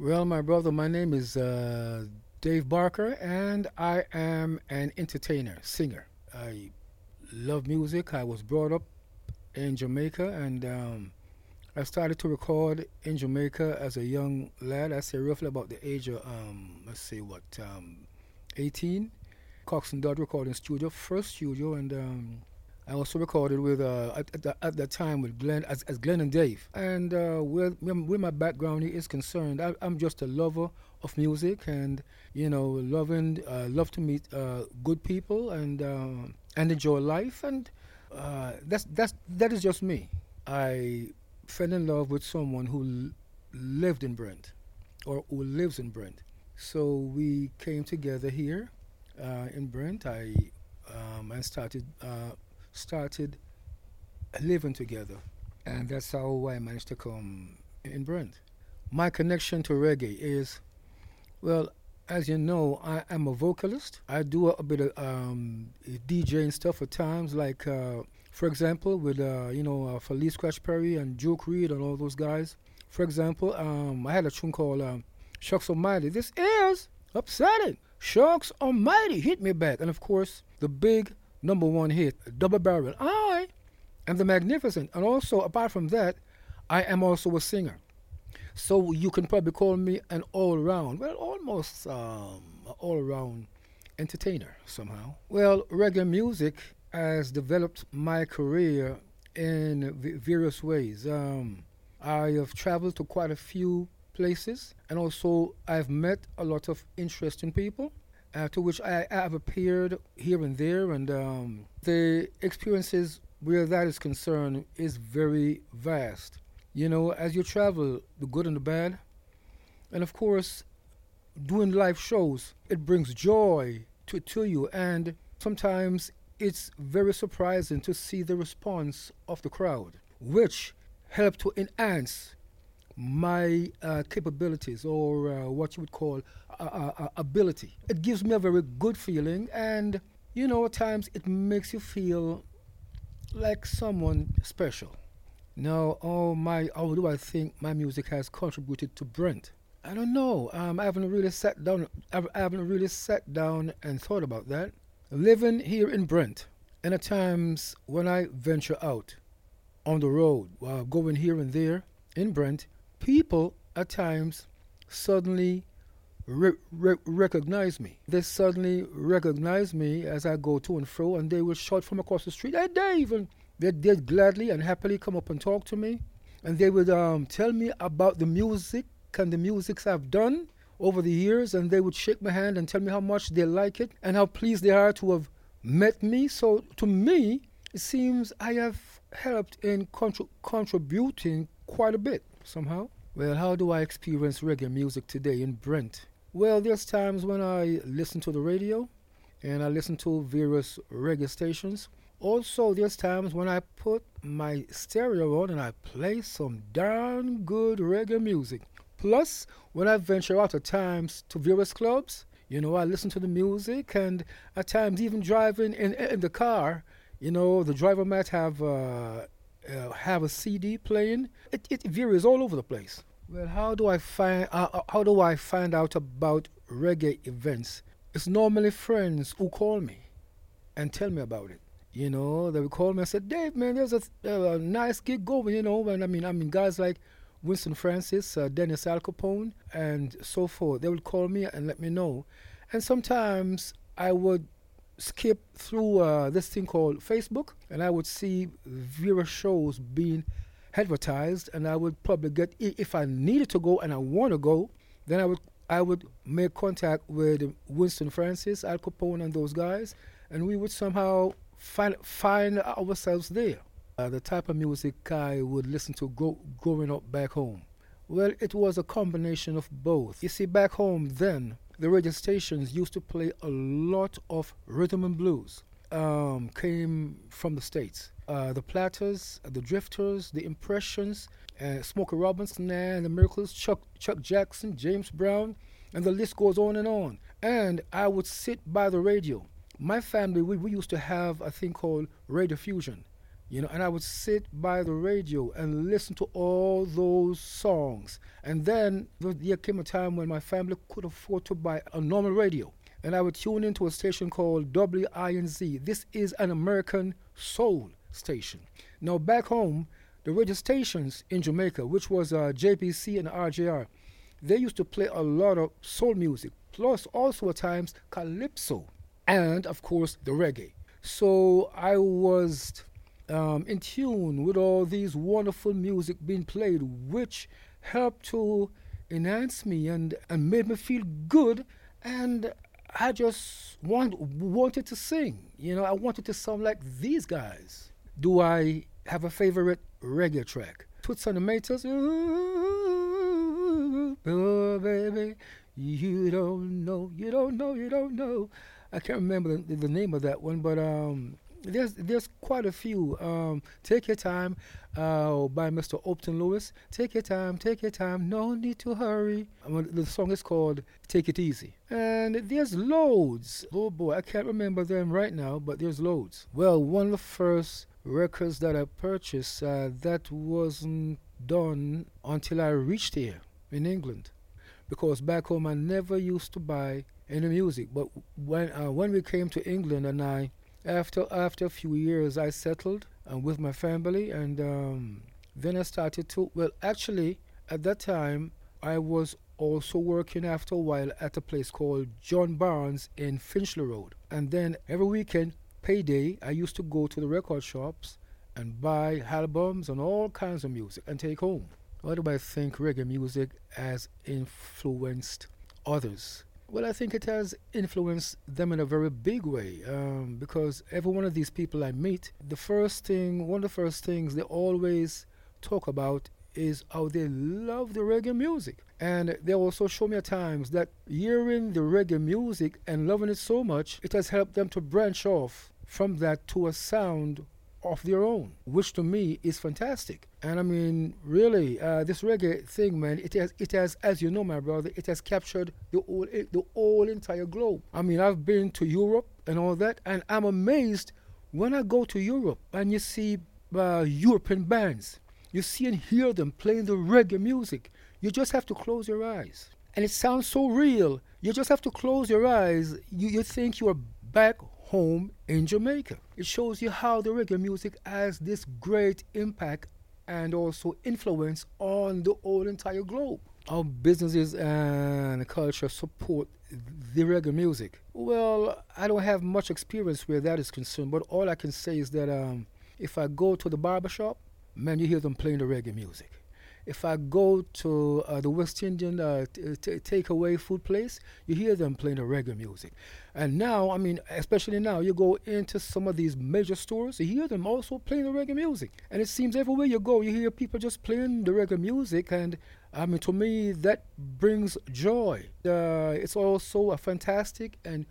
Well, my brother, my name is uh, Dave Barker, and I am an entertainer, singer. I love music. I was brought up in Jamaica, and um, I started to record in Jamaica as a young lad. I say roughly about the age of, um, let's say, what, um, 18. Coxsone Dodd Recording Studio, first studio, and um, I also recorded with uh, at, at, the, at, that time with Glenn as, as Glenn and Dave. And uh, where, where my background is concerned, I, am just a lover of music, and you know, loving, uh, love to meet uh, good people and uh, and enjoy life, and uh, that's that's that is just me. I fell in love with someone who lived in Brent, or who lives in Brent. So we came together here in Brent. I um, and started started living together. And that's how I managed to come in Brent. My connection to reggae is, well, as you know, I am a vocalist. I do a, bit of um, DJing stuff at times, like, uh, for example, with, uh, you know, uh, Lee Scratch Perry and Duke Reid and all those guys. For example, um, I had a tune called um, Shocks of Mighty. This is upsetting. Shocks of Mighty hit me back. And of course, the big number one hit, Double Barrel. I am the Magnificent. And also, apart from that, I am also a singer. So you can probably call me an all round, well, almost um, all round entertainer somehow. Well, reggae music has developed my career in various ways. Um, I have traveled to quite a few places, and also I've met a lot of interesting people uh, to which I, I, have appeared here and there, and um, the experiences where that is concerned is very vast. You know, as you travel, the good and the bad, and of course, doing live shows, it brings joy to, to you, and sometimes it's very surprising to see the response of the crowd, which help to enhance my uh, capabilities or uh, what you would call uh, ability. It gives me a very good feeling, and you know, at times it makes you feel like someone special. Now, oh my, how do I think my music has contributed to Brent? I don't know. Um, I haven't really sat down. I haven't really sat down and thought about that. Living here in Brent, and at times when I venture out on the road, uh, going here and there in Brent, people at times suddenly re- re- recognize me. They suddenly recognize me as I go to and fro, and they will shout from across the street, "Hey, Dave!" And they did gladly and happily come up and talk to me, and they would um, tell me about the music and the musics I've done over the years, and they would shake my hand and tell me how much they like it and how pleased they are to have met me. So to me, it seems I have helped in contr- contributing quite a bit somehow. Well, how do I experience reggae music today in Brent? Well, there's times when I listen to the radio and I listen to various reggae stations. Also, there's times when I put my stereo on and I play some darn good reggae music. Plus, when I venture out at times to various clubs, you know, I listen to the music and at times even driving in, in the car, you know, the driver might have uh, uh, have a CD playing. It, it varies all over the place. Well, how do I find uh, uh, how do I find out about reggae events? It's normally friends who call me and tell me about it. You know, they will call me and say, "Dave, man, there's a, uh, a nice gig going." You know, and I mean, I mean, guys like Winston Francis, uh, Dennis Alcapone, and so forth. They would call me and let me know. And sometimes I would skip through uh, this thing called Facebook, and I would see various shows being advertised, and I would probably get if I needed to go and I want to go, then I would I would make contact with Winston Francis, Alcapone, and those guys, and we would somehow find find ourselves there. Uh, the type of music I would listen to growing up back home. Well, it was a combination of both. You see, back home then, the radio stations used to play a lot of rhythm and blues. Um, came from the states. Uh, the Platters, the Drifters, the Impressions, uh, Smokey Robinson, and the Miracles, Chuck Chuck Jackson, James Brown, and the list goes on and on. And I would sit by the radio. My family, we, we used to have a thing called Rediffusion. You know, and I would sit by the radio and listen to all those songs. And then there came a time when my family could afford to buy a normal radio. And I would tune into a station called WINZ. This is an American soul station. Now, back home, the radio stations in Jamaica, which was uh, JBC and RJR, they used to play a lot of soul music, plus also at times calypso, and of course the reggae. So I was um, in tune with all these wonderful music being played, which helped to enhance me and, and made me feel good. And I just want, wanted to sing. You know, I wanted to sound like these guys. Do I have a favorite reggae track? Toots and the Maytals. Oh, baby, you don't know, you don't know, you don't know. I can't remember the, the name of that one, but um, there's there's quite a few. Um, take your time, uh, by Mr. Hopeton Lewis. Take your time, take your time, no need to hurry. the song is called "Take It Easy," and there's loads. Oh boy, I can't remember them right now, but there's loads. Well, one of the first records that I purchased uh, that wasn't done until I reached here in England, because back home I never used to buy any music. But when uh, when we came to England and I after after a few years, I settled uh, with my family, and um, then I started to. Well, actually, at that time, I was also working after a while at a place called John Barnes in Finchley Road, and then every weekend, payday, I used to go to the record shops and buy albums and all kinds of music and take home. Why do I think reggae music has influenced others? Well, I think it has influenced them in a very big way um, because every one of these people I meet, the first thing, one of the first things they always talk about is how they love the reggae music. And they also show me at times that hearing the reggae music and loving it so much, it has helped them to branch off from that to a sound of their own, which to me is fantastic. And I mean, really, uh, this reggae thing, man, it has, it has, as you know, my brother, it has captured the whole, the whole entire globe. I mean, I've been to Europe and all that, and I'm amazed when I go to Europe and you see uh, European bands, you see and hear them playing the reggae music. You just have to close your eyes. And it sounds so real. You just have to close your eyes. You, you think you are back home in Jamaica. It shows you how the reggae music has this great impact and also influence on the whole entire globe. Our businesses and culture support the reggae music. Well, I don't have much experience where that is concerned, but all I can say is that um, if I go to the barbershop, man, you hear them playing the reggae music. If I go to uh, the West Indian uh, takeaway food place, you hear them playing the reggae music. And now, I mean, especially now, you go into some of these major stores, you hear them also playing the reggae music. And it seems everywhere you go, you hear people just playing the reggae music. And I mean, to me, that brings joy. Uh, it's also a fantastic and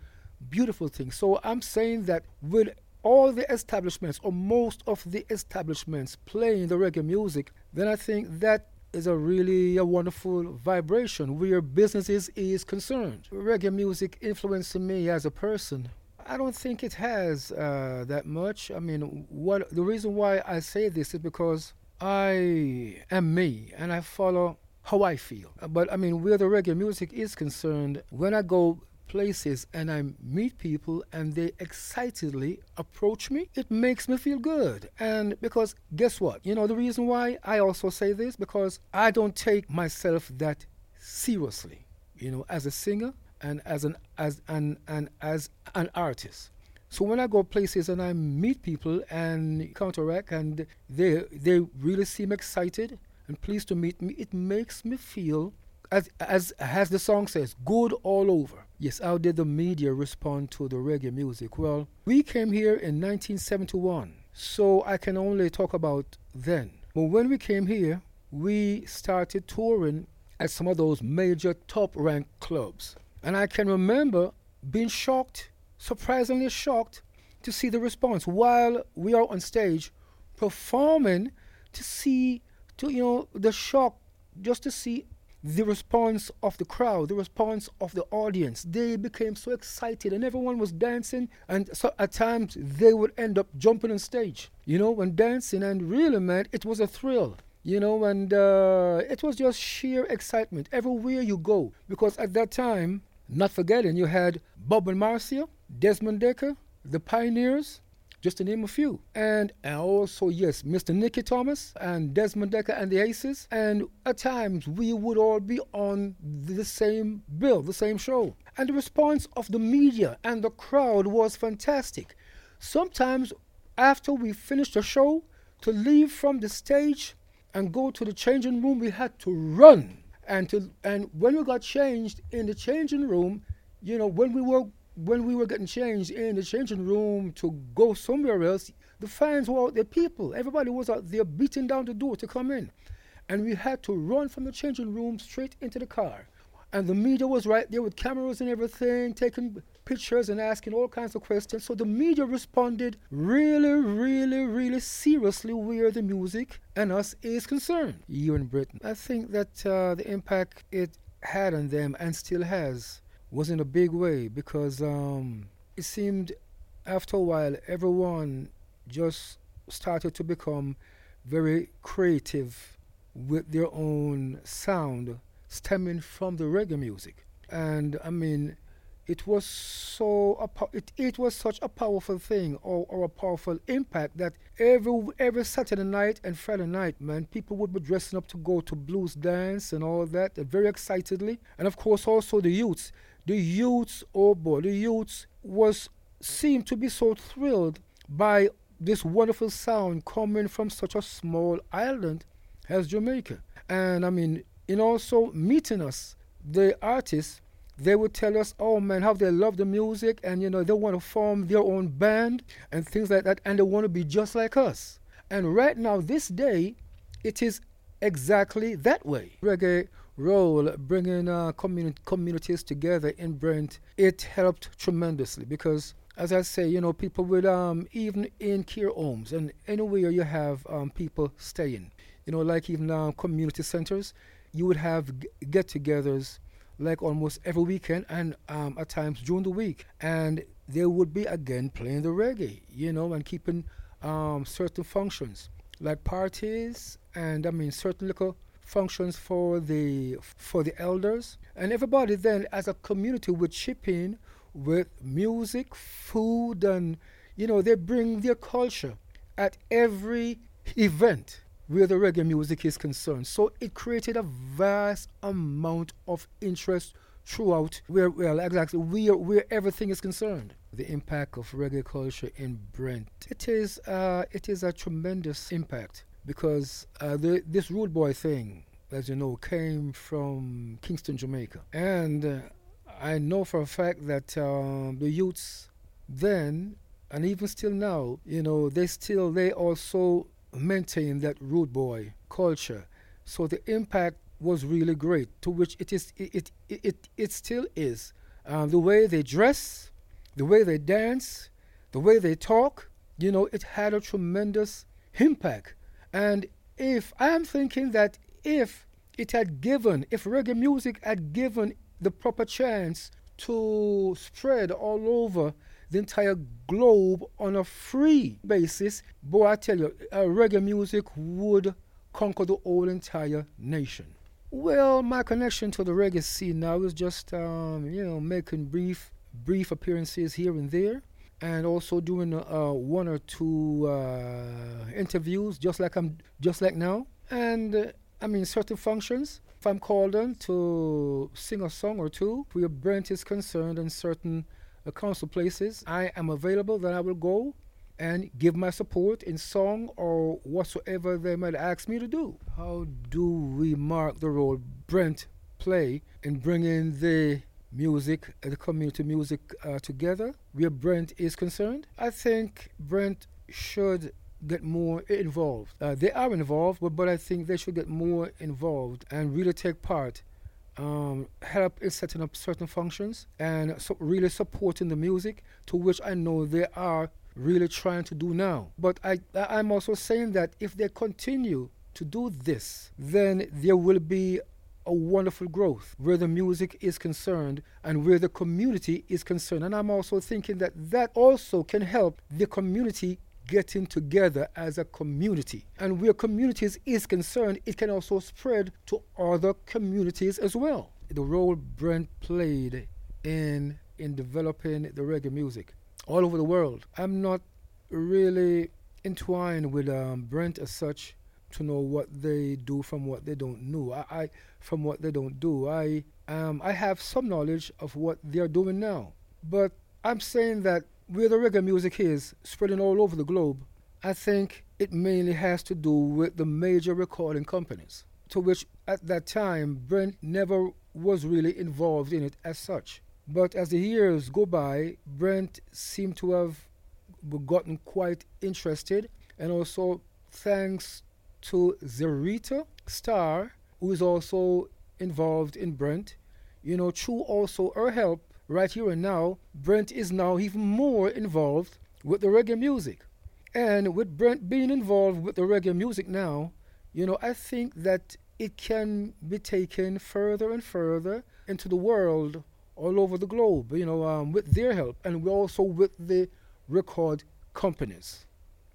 beautiful thing. So I'm saying that with all the establishments or most of the establishments playing the reggae music, then I think that is a really a wonderful vibration where businesses is concerned. Reggae music influencing me as a person. I don't think it has uh, that much. I mean, what the reason why I say this is because I am me and I follow how I feel. But I mean, where the reggae music is concerned, when I go places and I meet people and they excitedly approach me, it makes me feel good. And because guess what? You know, the reason why I also say this because I don't take myself that seriously, you know, as a singer and as an as an and as an artist. So when I go places and I meet people and counteract and they they really seem excited and pleased to meet me, it makes me feel as as as the song says, good all over. Yes, how did the media respond to the reggae music? Well, we came here in 1971, so I can only talk about then. But when we came here, we started touring at some of those major top ranked clubs. And I can remember being shocked, surprisingly shocked, to see the response while we are on stage performing to see, to, you know, the shock just to see the response of the crowd, the response of the audience. They became so excited and everyone was dancing. And so at times they would end up jumping on stage, you know, and dancing. And really, man, it was a thrill, you know, and uh, it was just sheer excitement everywhere you go. Because at that time, not forgetting, you had Bob and Marcia, Desmond Dekker, the Pioneers, just to name a few. And, also, yes, Mr. Nicky Thomas and Desmond Dekker and the Aces. And at times, we would all be on the same bill, the same show. And the response of the media and the crowd was fantastic. Sometimes, after we finished the show, to leave from the stage and go to the changing room, we had to run. And to and when we got changed in the changing room, you know, when we were when we were getting changed in the changing room to go somewhere else, the fans were out there, people. Everybody was out there beating down the door to come in. And we had to run from the changing room straight into the car. And the media was right there with cameras and everything, taking pictures and asking all kinds of questions. So the media responded really, really, really seriously where the music and us is concerned here in Britain. I think that uh, the impact it had on them and still has was in a big way because um, it seemed after a while everyone just started to become very creative with their own sound stemming from the reggae music. And I mean, it was so it, it was such a powerful thing or, or a powerful impact that every every Saturday night and Friday night, man, people would be dressing up to go to blues dance and all that, very excitedly. And of course, also the youths the youths, oh boy, the youths was seemed to be so thrilled by this wonderful sound coming from such a small island as Jamaica. And I mean, in also meeting us, the artists, they would tell us, oh man, how they love the music and you know, they want to form their own band and things like that, and they want to be just like us. And right now, this day, it is exactly that way. Reggae role bringing uh, communi- communities together in Brent, it helped tremendously because, as I say, you know, people would um, even in care homes and anywhere you have um, people staying, you know, like even uh, community centers, you would have g- get-togethers like almost every weekend and um, at times during the week, and they would be again playing the reggae, you know, and keeping um, certain functions like parties and I mean certain little functions for the for the elders. And everybody then as a community would chip in with music food and you know they bring their culture at every event where the reggae music is concerned. So it created a vast amount of interest throughout where well exactly where where everything is concerned. The impact of reggae culture in Brent. It is uh, it is a tremendous impact because uh, the, this rude boy thing, as you know, came from Kingston, Jamaica. And uh, I know for a fact that um, the youths then, and even still now, you know, they still, they also maintain that rude boy culture. So the impact was really great, to which it is, it, it, it, it still is. Um, the way they dress, the way they dance, the way they talk, you know, it had a tremendous impact and if I am thinking that if it had given, if reggae music had given the proper chance to spread all over the entire globe on a free basis, boy, I tell you, uh, reggae music would conquer the whole entire nation. Well, my connection to the reggae scene now is just, um, you know, making brief, brief appearances here and there and also doing uh, one or two uh, interviews, just like I'm, just like now. And uh, I mean, certain functions. If I'm called on to sing a song or two, where Brent is concerned, in certain uh, council places, I am available. Then I will go and give my support in song or whatsoever they might ask me to do. How do we mark the role Brent play in bringing the music, uh, the community music uh, together where Brent is concerned. I think Brent should get more involved. Uh, they are involved, but, but I think they should get more involved and really take part. Um, help in setting up certain functions and so really supporting the music, to which I know they are really trying to do now. But I, I'm also saying that if they continue to do this, then there will be a wonderful growth where the music is concerned and where the community is concerned. And I'm also thinking that that also can help the community getting together as a community. And where communities is concerned, it can also spread to other communities as well. The role Brent played in in developing the reggae music all over the world. I'm not really entwined with um, Brent as such to know what they do from what they don't know. I, I from what they don't do. I um, I have some knowledge of what they are doing now, but I'm saying that where the reggae music is spreading all over the globe, I think it mainly has to do with the major recording companies, to which at that time Brent never was really involved in it as such. But as the years go by, Brent seemed to have gotten quite interested, and also thanks to Zerita Star, who is also involved in Brent, you know, through also her help right here and now, Brent is now even more involved with the reggae music. And with Brent being involved with the reggae music now, you know, I think that it can be taken further and further into the world all over the globe, you know, um, with their help and also with the record companies.